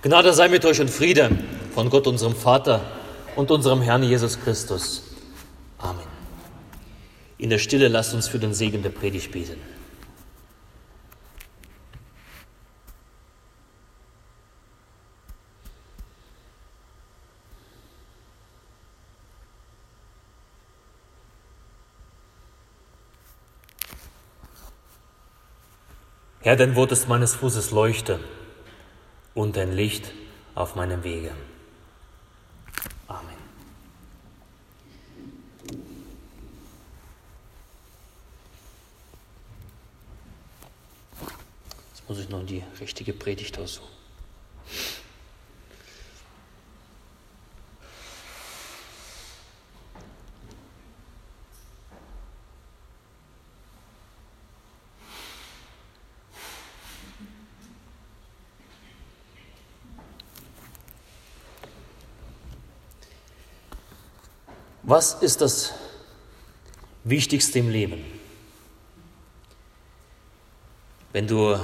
Gnade sei mit euch und Friede von Gott, unserem Vater und unserem Herrn Jesus Christus. Amen. In der Stille lasst uns für den Segen der Predigt beten. Herr, dein Wort ist meines Fußes Leuchte und ein Licht auf meinem Wege. Amen. Jetzt muss ich noch die richtige Predigt aussuchen. Was ist das Wichtigste im Leben? Wenn du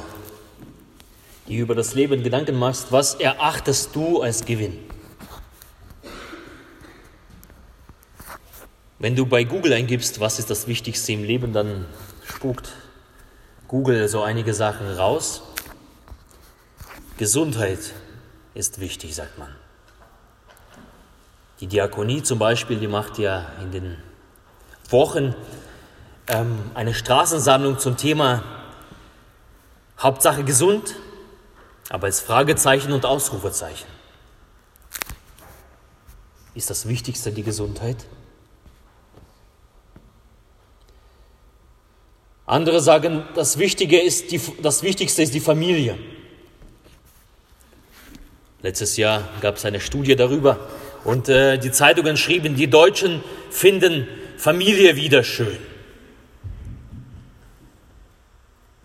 dir über das Leben Gedanken machst, was erachtest du als Gewinn? Wenn du bei Google eingibst, was ist das Wichtigste im Leben, dann spuckt Google so einige Sachen raus. Gesundheit ist wichtig, sagt man. Die Diakonie zum Beispiel, die macht ja in den Wochen ähm, eine Straßensammlung zum Thema Hauptsache gesund, aber als Fragezeichen und Ausrufezeichen. Ist das Wichtigste die Gesundheit? Andere sagen, das, Wichtige ist die, das Wichtigste ist die Familie. Letztes Jahr gab es eine Studie darüber, und äh, die Zeitungen schrieben, die Deutschen finden Familie wieder schön.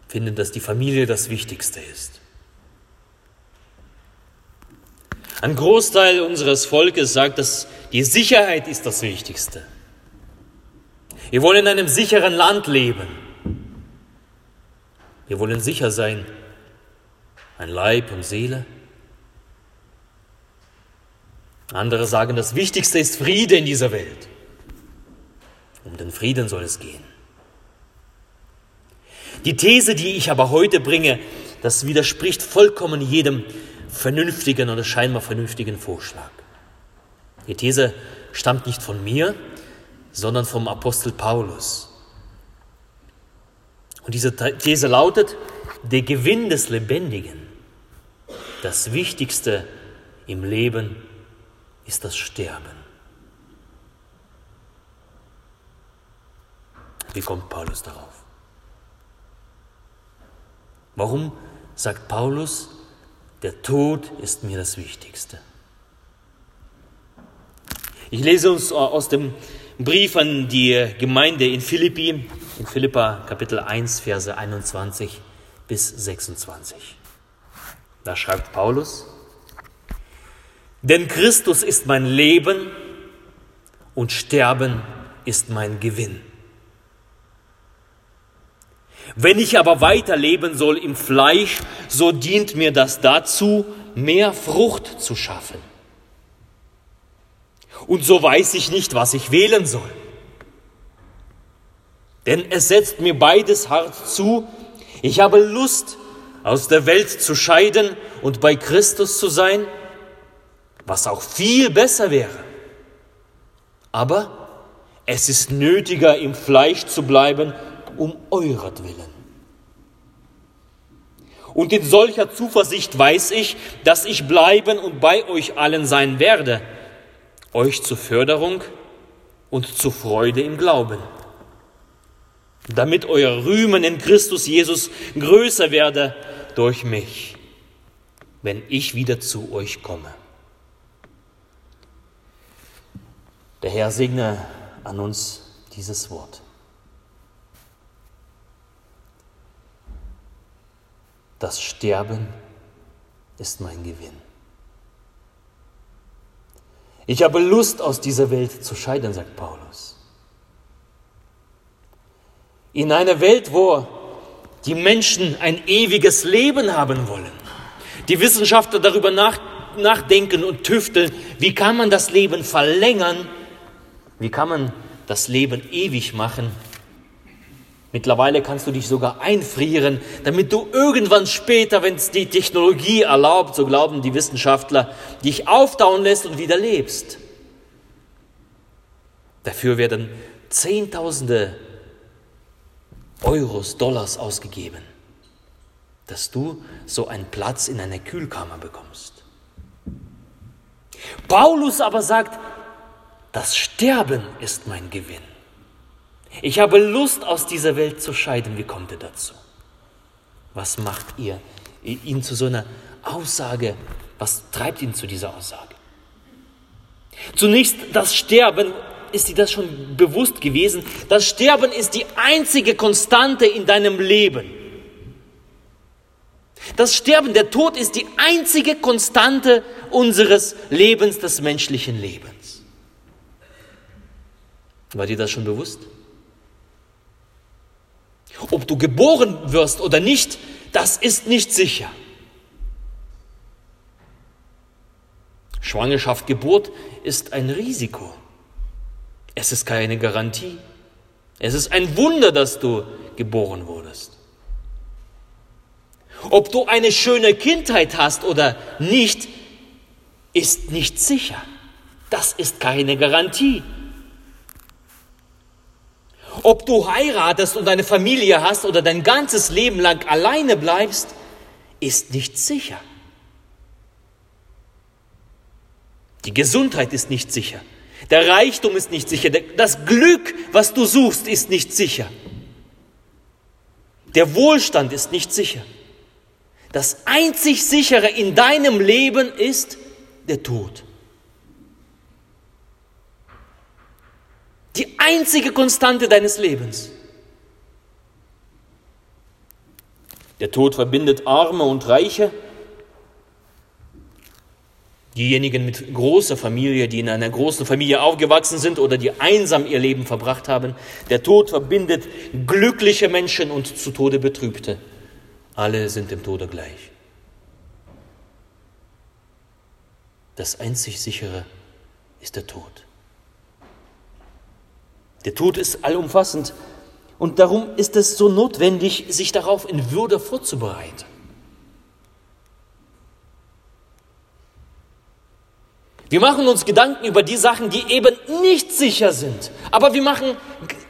Finden, dass die Familie das Wichtigste ist. Ein Großteil unseres Volkes sagt, dass die Sicherheit ist das Wichtigste. Wir wollen in einem sicheren Land leben. Wir wollen sicher sein, ein Leib und Seele. Andere sagen, das Wichtigste ist Friede in dieser Welt. Um den Frieden soll es gehen. Die These, die ich aber heute bringe, das widerspricht vollkommen jedem vernünftigen oder scheinbar vernünftigen Vorschlag. Die These stammt nicht von mir, sondern vom Apostel Paulus. Und diese These lautet, der Gewinn des Lebendigen, das Wichtigste im Leben ist das Sterben. Wie kommt Paulus darauf? Warum sagt Paulus, der Tod ist mir das Wichtigste? Ich lese uns aus dem Brief an die Gemeinde in Philippi, in Philippa Kapitel 1, Verse 21 bis 26. Da schreibt Paulus, denn Christus ist mein Leben und Sterben ist mein Gewinn. Wenn ich aber weiterleben soll im Fleisch, so dient mir das dazu, mehr Frucht zu schaffen. Und so weiß ich nicht, was ich wählen soll. Denn es setzt mir beides hart zu. Ich habe Lust, aus der Welt zu scheiden und bei Christus zu sein – was auch viel besser wäre. Aber es ist nötiger, im Fleisch zu bleiben, um euretwillen. Und in solcher Zuversicht weiß ich, dass ich bleiben und bei euch allen sein werde, euch zur Förderung und zur Freude im Glauben, damit euer Rühmen in Christus Jesus größer werde durch mich, wenn ich wieder zu euch komme. Der Herr segne an uns dieses Wort. Das Sterben ist mein Gewinn. Ich habe Lust, aus dieser Welt zu scheiden, sagt Paulus. In einer Welt, wo die Menschen ein ewiges Leben haben wollen, Die Wissenschaftler darüber nach, nachdenken und tüfteln, wie kann man das Leben verlängern, wie kann man das Leben ewig machen. Mittlerweile kannst du dich sogar einfrieren, damit du irgendwann später, wenn es die Technologie erlaubt, so glauben die Wissenschaftler, dich auftauen lässt und wieder lebst. Dafür werden Zehntausende Euros, Dollars ausgegeben, dass du so einen Platz in einer Kühlkammer bekommst. Paulus aber sagt, das Sterben ist mein Gewinn. Ich habe Lust, aus dieser Welt zu scheiden. Wie kommt er dazu? Was macht ihr ihn zu so einer Aussage? Was treibt ihn zu dieser Aussage? Zunächst das Sterben, ist dir das schon bewusst gewesen? Das Sterben ist die einzige Konstante in deinem Leben. Das Sterben, der Tod ist die einzige Konstante unseres Lebens, des menschlichen Lebens. War dir das schon bewusst? Ob du geboren wirst oder nicht, das ist nicht sicher. Schwangerschaft, Geburt ist ein Risiko. Es ist keine Garantie. Es ist ein Wunder, dass du geboren wurdest. Ob du eine schöne Kindheit hast oder nicht, ist nicht sicher. Das ist keine Garantie. Ob du heiratest und eine Familie hast oder dein ganzes Leben lang alleine bleibst, ist nicht sicher. Die Gesundheit ist nicht sicher. Der Reichtum ist nicht sicher. Das Glück, was du suchst, ist nicht sicher. Der Wohlstand ist nicht sicher. Das einzig sichere in deinem Leben ist der Tod. Die einzige Konstante deines Lebens. Der Tod verbindet Arme und Reiche. Diejenigen mit großer Familie, die in einer großen Familie aufgewachsen sind oder die einsam ihr Leben verbracht haben. Der Tod verbindet glückliche Menschen und zu Tode Betrübte. Alle sind dem Tode gleich. Das einzig sichere ist der Tod. Der Tod ist allumfassend und darum ist es so notwendig, sich darauf in Würde vorzubereiten. Wir machen uns Gedanken über die Sachen, die eben nicht sicher sind. Aber wir machen,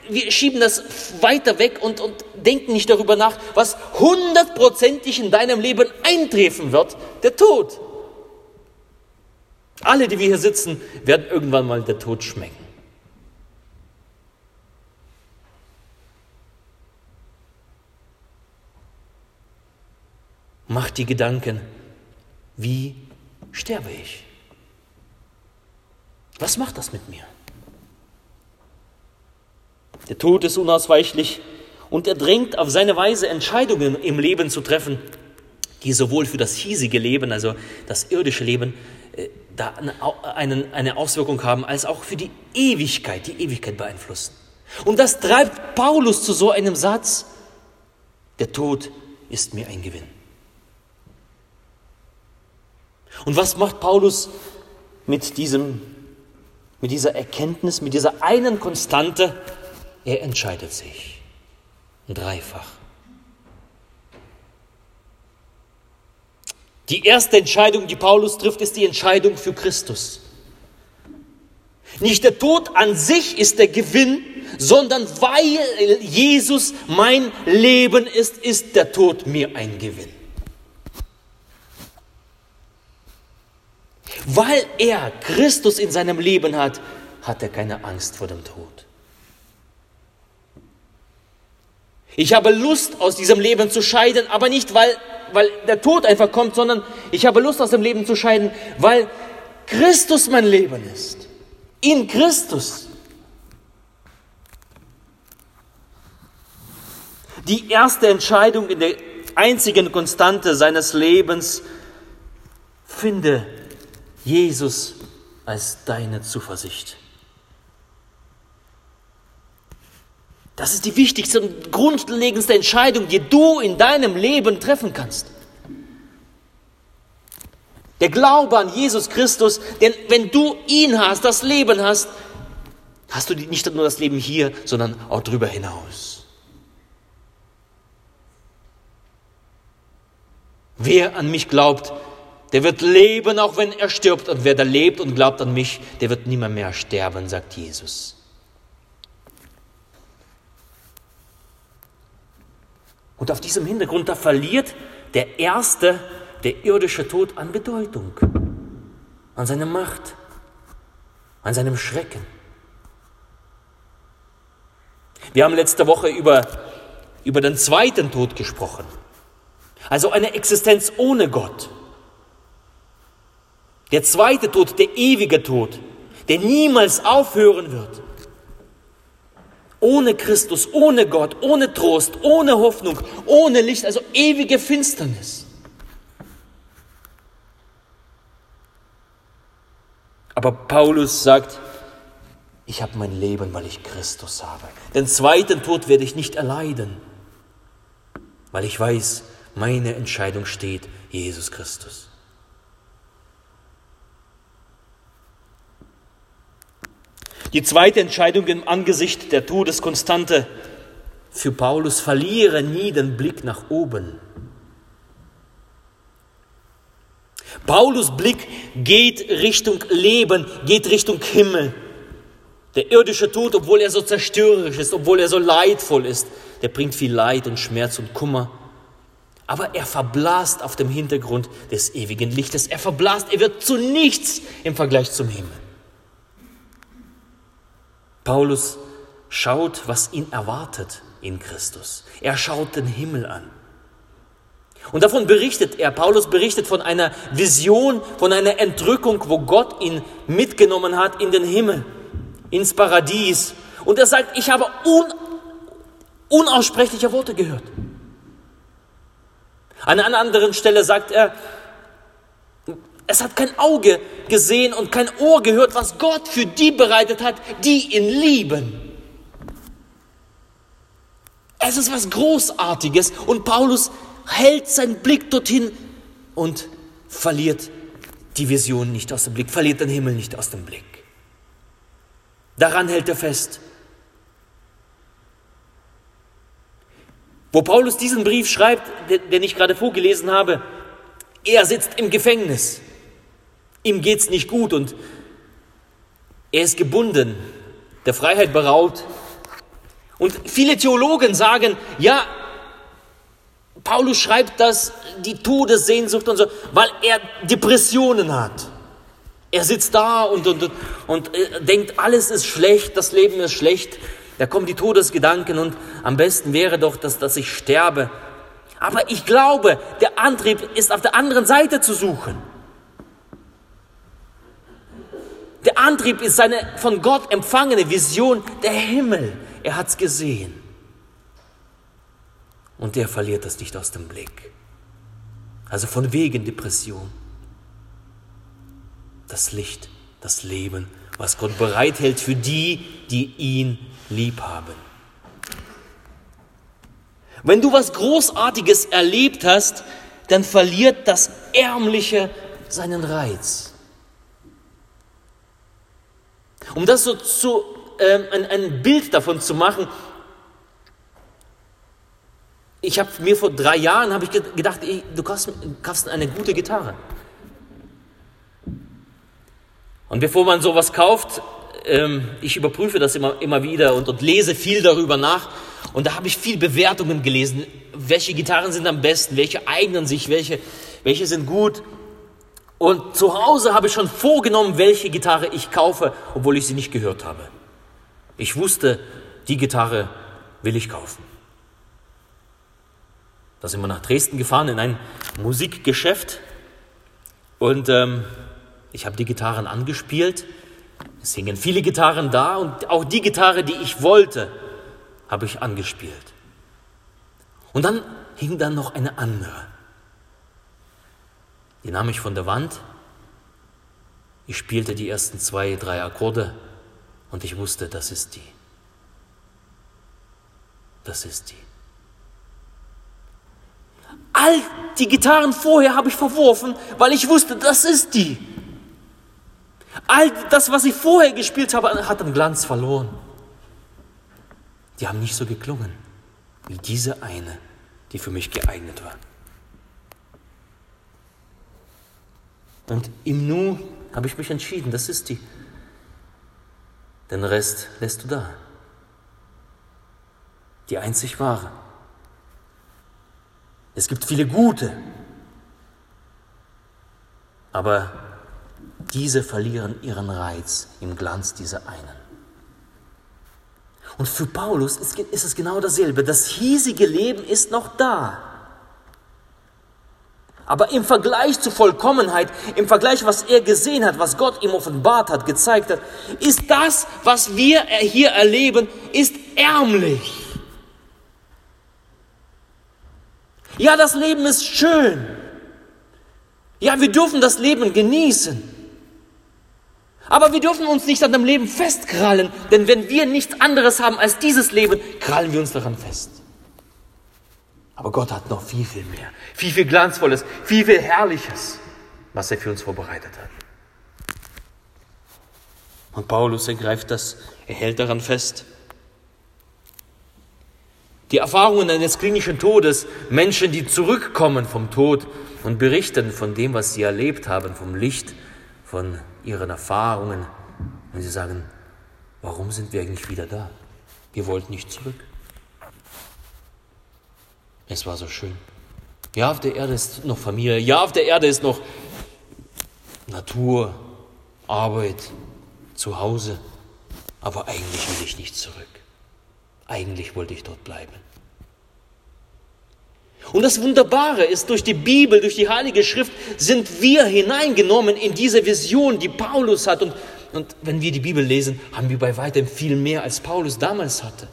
wir schieben das weiter weg und, und denken nicht darüber nach, was hundertprozentig in deinem Leben eintreffen wird, der Tod. Alle, die wir hier sitzen, werden irgendwann mal der Tod schmecken. Die Gedanken, wie sterbe ich? Was macht das mit mir? Der Tod ist unausweichlich und er drängt auf seine Weise Entscheidungen im Leben zu treffen, die sowohl für das hiesige Leben, also das irdische Leben, äh, da eine, eine Auswirkung haben, als auch für die Ewigkeit, die Ewigkeit beeinflussen. Und das treibt Paulus zu so einem Satz, der Tod ist mir ein Gewinn. Und was macht Paulus mit, diesem, mit dieser Erkenntnis, mit dieser einen Konstante? Er entscheidet sich dreifach. Die erste Entscheidung, die Paulus trifft, ist die Entscheidung für Christus. Nicht der Tod an sich ist der Gewinn, sondern weil Jesus mein Leben ist, ist der Tod mir ein Gewinn. Weil er Christus in seinem Leben hat, hat er keine Angst vor dem Tod. Ich habe Lust, aus diesem Leben zu scheiden, aber nicht, weil, weil der Tod einfach kommt, sondern ich habe Lust, aus dem Leben zu scheiden, weil Christus mein Leben ist. In Christus. Die erste Entscheidung in der einzigen Konstante seines Lebens, finde Jesus als deine Zuversicht. Das ist die wichtigste und grundlegendste Entscheidung, die du in deinem Leben treffen kannst. Der Glaube an Jesus Christus, denn wenn du ihn hast, das Leben hast, hast du nicht nur das Leben hier, sondern auch darüber hinaus. Wer an mich glaubt, der wird leben, auch wenn er stirbt. Und wer da lebt und glaubt an mich, der wird nimmer mehr sterben, sagt Jesus. Und auf diesem Hintergrund, da verliert der erste, der irdische Tod an Bedeutung, an seiner Macht, an seinem Schrecken. Wir haben letzte Woche über, über den zweiten Tod gesprochen. Also eine Existenz ohne Gott. Der zweite Tod, der ewige Tod, der niemals aufhören wird. Ohne Christus, ohne Gott, ohne Trost, ohne Hoffnung, ohne Licht, also ewige Finsternis. Aber Paulus sagt, ich habe mein Leben, weil ich Christus habe. Den zweiten Tod werde ich nicht erleiden, weil ich weiß, meine Entscheidung steht Jesus Christus. Die zweite Entscheidung im Angesicht der Todeskonstante für Paulus, verliere nie den Blick nach oben. Paulus Blick geht Richtung Leben, geht Richtung Himmel. Der irdische Tod, obwohl er so zerstörerisch ist, obwohl er so leidvoll ist, der bringt viel Leid und Schmerz und Kummer. Aber er verblasst auf dem Hintergrund des ewigen Lichtes. Er verblasst, er wird zu nichts im Vergleich zum Himmel. Paulus schaut, was ihn erwartet in Christus. Er schaut den Himmel an. Und davon berichtet er, Paulus berichtet von einer Vision, von einer Entrückung, wo Gott ihn mitgenommen hat in den Himmel, ins Paradies. Und er sagt, ich habe un, unaussprechliche Worte gehört. An einer anderen Stelle sagt er, es hat kein Auge gesehen und kein Ohr gehört, was Gott für die bereitet hat, die ihn lieben. Es ist was Großartiges und Paulus hält seinen Blick dorthin und verliert die Vision nicht aus dem Blick, verliert den Himmel nicht aus dem Blick. Daran hält er fest. Wo Paulus diesen Brief schreibt, den ich gerade vorgelesen habe, er sitzt im Gefängnis. Ihm geht es nicht gut und er ist gebunden, der Freiheit beraubt. Und viele Theologen sagen, ja, Paulus schreibt das, die Todessehnsucht und so, weil er Depressionen hat. Er sitzt da und, und, und äh, denkt, alles ist schlecht, das Leben ist schlecht. Da kommen die Todesgedanken und am besten wäre doch, dass, dass ich sterbe. Aber ich glaube, der Antrieb ist auf der anderen Seite zu suchen. Der Antrieb ist seine von Gott empfangene Vision, der Himmel. Er hat es gesehen. Und er verliert das nicht aus dem Blick. Also von wegen Depression. Das Licht, das Leben, was Gott bereithält für die, die ihn lieb haben. Wenn du was Großartiges erlebt hast, dann verliert das Ärmliche seinen Reiz. Um das so zu, äh, ein, ein Bild davon zu machen, ich habe mir vor drei Jahren ich gedacht, ey, du kaufst, kaufst eine gute Gitarre. Und bevor man sowas kauft, ähm, ich überprüfe das immer, immer wieder und, und lese viel darüber nach. Und da habe ich viel Bewertungen gelesen. Welche Gitarren sind am besten? Welche eignen sich? Welche, welche sind gut? Und zu Hause habe ich schon vorgenommen, welche Gitarre ich kaufe, obwohl ich sie nicht gehört habe. Ich wusste, die Gitarre will ich kaufen. Da sind wir nach Dresden gefahren in ein Musikgeschäft und ähm, ich habe die Gitarren angespielt. Es hingen viele Gitarren da und auch die Gitarre, die ich wollte, habe ich angespielt. Und dann hing da noch eine andere. Die nahm ich von der Wand. Ich spielte die ersten zwei, drei Akkorde und ich wusste, das ist die. Das ist die. All die Gitarren vorher habe ich verworfen, weil ich wusste, das ist die. All das, was ich vorher gespielt habe, hat an Glanz verloren. Die haben nicht so geklungen wie diese eine, die für mich geeignet war. Und im Nu habe ich mich entschieden, das ist die. Den Rest lässt du da. Die einzig wahre. Es gibt viele gute, aber diese verlieren ihren Reiz im Glanz dieser einen. Und für Paulus ist, ist es genau dasselbe. Das hiesige Leben ist noch da. Aber im Vergleich zur Vollkommenheit, im Vergleich, was er gesehen hat, was Gott ihm offenbart hat, gezeigt hat, ist das, was wir hier erleben, ist ärmlich. Ja, das Leben ist schön. Ja, wir dürfen das Leben genießen. Aber wir dürfen uns nicht an dem Leben festkrallen, denn wenn wir nichts anderes haben als dieses Leben, krallen wir uns daran fest. Aber Gott hat noch viel, viel mehr, viel, viel Glanzvolles, viel, viel Herrliches, was er für uns vorbereitet hat. Und Paulus ergreift das, er hält daran fest. Die Erfahrungen eines klinischen Todes, Menschen, die zurückkommen vom Tod und berichten von dem, was sie erlebt haben, vom Licht, von ihren Erfahrungen. Und sie sagen, warum sind wir eigentlich wieder da? Wir wollten nicht zurück. Es war so schön. Ja, auf der Erde ist noch Familie. Ja, auf der Erde ist noch Natur, Arbeit, Zuhause. Aber eigentlich will ich nicht zurück. Eigentlich wollte ich dort bleiben. Und das Wunderbare ist, durch die Bibel, durch die Heilige Schrift sind wir hineingenommen in diese Vision, die Paulus hat. Und, und wenn wir die Bibel lesen, haben wir bei weitem viel mehr, als Paulus damals hatte.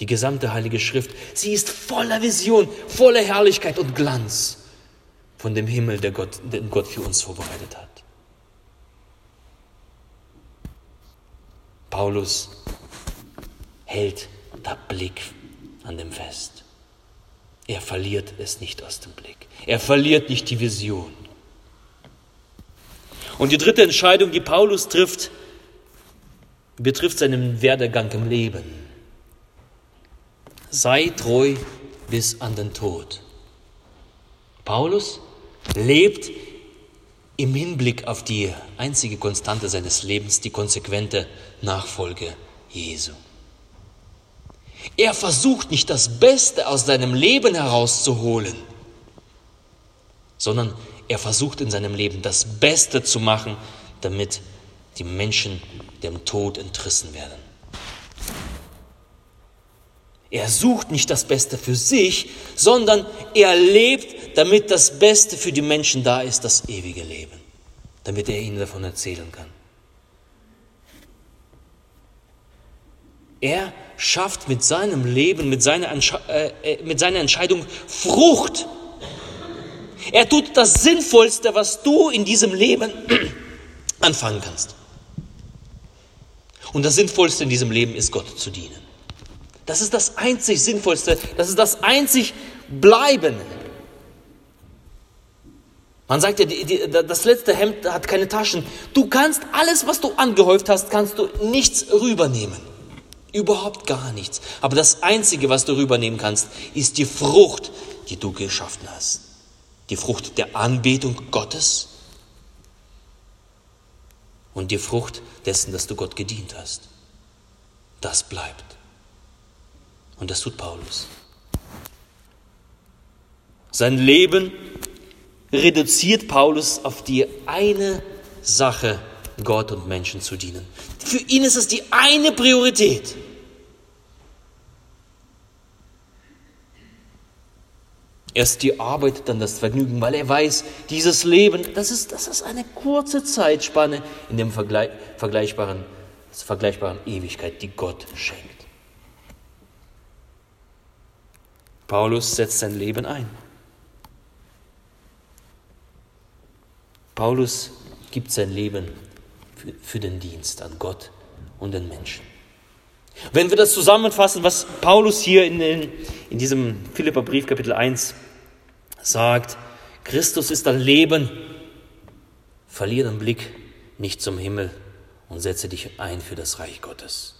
Die gesamte Heilige Schrift, sie ist voller Vision, voller Herrlichkeit und Glanz von dem Himmel, der Gott, den Gott für uns vorbereitet hat. Paulus hält der Blick an dem fest. Er verliert es nicht aus dem Blick. Er verliert nicht die Vision. Und die dritte Entscheidung, die Paulus trifft, betrifft seinen Werdegang im Leben. Sei treu bis an den Tod. Paulus lebt im Hinblick auf die einzige Konstante seines Lebens, die konsequente Nachfolge Jesu. Er versucht nicht das Beste aus seinem Leben herauszuholen, sondern er versucht in seinem Leben das Beste zu machen, damit die Menschen dem Tod entrissen werden. Er sucht nicht das Beste für sich, sondern er lebt, damit das Beste für die Menschen da ist, das ewige Leben, damit er ihnen davon erzählen kann. Er schafft mit seinem Leben, mit seiner, äh, äh, mit seiner Entscheidung Frucht. Er tut das Sinnvollste, was du in diesem Leben anfangen kannst. Und das Sinnvollste in diesem Leben ist Gott zu dienen. Das ist das einzig Sinnvollste, das ist das einzig Bleiben. Man sagt ja, die, die, das letzte Hemd hat keine Taschen. Du kannst alles, was du angehäuft hast, kannst du nichts rübernehmen. Überhaupt gar nichts. Aber das Einzige, was du rübernehmen kannst, ist die Frucht, die du geschaffen hast. Die Frucht der Anbetung Gottes und die Frucht dessen, dass du Gott gedient hast. Das bleibt. Und das tut Paulus. Sein Leben reduziert Paulus auf die eine Sache, Gott und Menschen zu dienen. Für ihn ist es die eine Priorität. Erst die Arbeit, dann das Vergnügen, weil er weiß, dieses Leben, das ist, das ist eine kurze Zeitspanne in dem Vergleich, vergleichbaren, vergleichbaren Ewigkeit, die Gott schenkt. Paulus setzt sein Leben ein. Paulus gibt sein Leben für, für den Dienst an Gott und den Menschen. Wenn wir das zusammenfassen, was Paulus hier in, in, in diesem Philipperbrief Kapitel 1 sagt, Christus ist dein Leben, verliere den Blick nicht zum Himmel und setze dich ein für das Reich Gottes.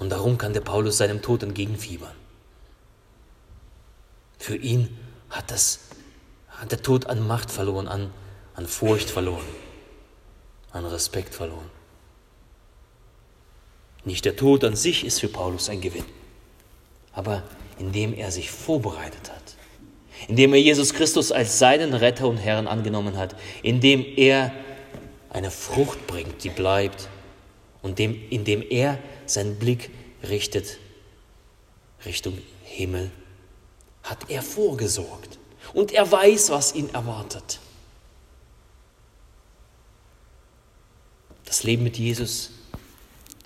Und darum kann der Paulus seinem Tod entgegenfiebern. Für ihn hat, das, hat der Tod an Macht verloren, an, an Furcht verloren, an Respekt verloren. Nicht der Tod an sich ist für Paulus ein Gewinn, aber indem er sich vorbereitet hat, indem er Jesus Christus als seinen Retter und Herrn angenommen hat, indem er eine Frucht bringt, die bleibt, und dem, indem er seinen Blick richtet Richtung Himmel, hat er vorgesorgt und er weiß, was ihn erwartet. Das Leben mit Jesus,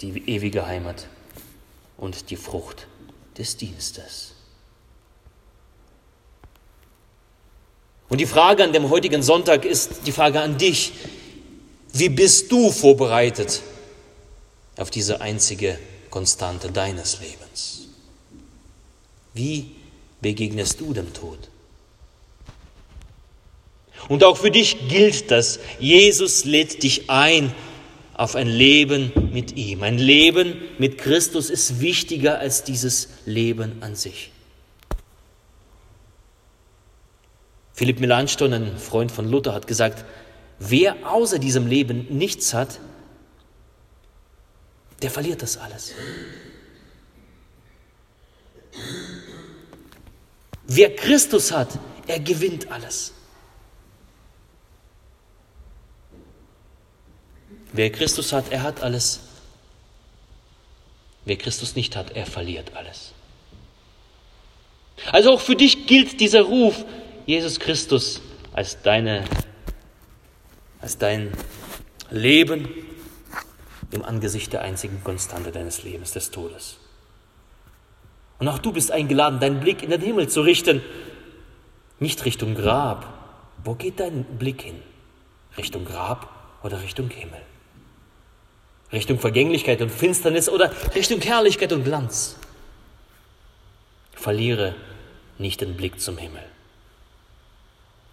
die ewige Heimat und die Frucht des Dienstes. Und die Frage an dem heutigen Sonntag ist die Frage an dich. Wie bist du vorbereitet auf diese einzige Konstante deines Lebens? Wie begegnest du dem Tod? Und auch für dich gilt das. Jesus lädt dich ein auf ein Leben mit ihm. Ein Leben mit Christus ist wichtiger als dieses Leben an sich. Philipp Melanchthon, ein Freund von Luther, hat gesagt, wer außer diesem Leben nichts hat, der verliert das alles. Wer Christus hat, er gewinnt alles. Wer Christus hat, er hat alles. Wer Christus nicht hat, er verliert alles. Also auch für dich gilt dieser Ruf, Jesus Christus als deine, als dein Leben im Angesicht der einzigen Konstante deines Lebens, des Todes. Und auch du bist eingeladen, deinen Blick in den Himmel zu richten, nicht Richtung Grab. Wo geht dein Blick hin? Richtung Grab oder Richtung Himmel? Richtung Vergänglichkeit und Finsternis oder Richtung Herrlichkeit und Glanz. Verliere nicht den Blick zum Himmel.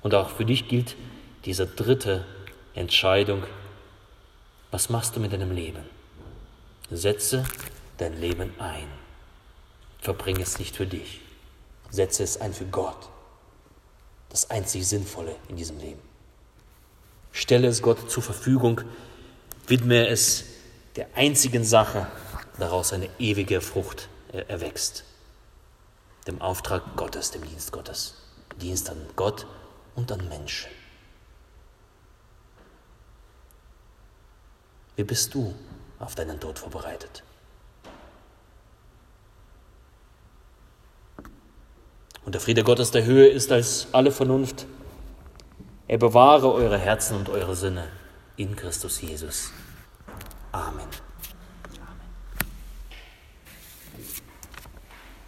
Und auch für dich gilt diese dritte Entscheidung. Was machst du mit deinem Leben? Setze dein Leben ein. Verbringe es nicht für dich. Setze es ein für Gott. Das einzig Sinnvolle in diesem Leben. Stelle es Gott zur Verfügung. Widme es der einzigen Sache daraus eine ewige Frucht erwächst. Dem Auftrag Gottes, dem Dienst Gottes. Dienst an Gott und an Menschen. Wie bist du auf deinen Tod vorbereitet? Und der Friede Gottes der Höhe ist als alle Vernunft. Er bewahre eure Herzen und eure Sinne in Christus Jesus. Amen.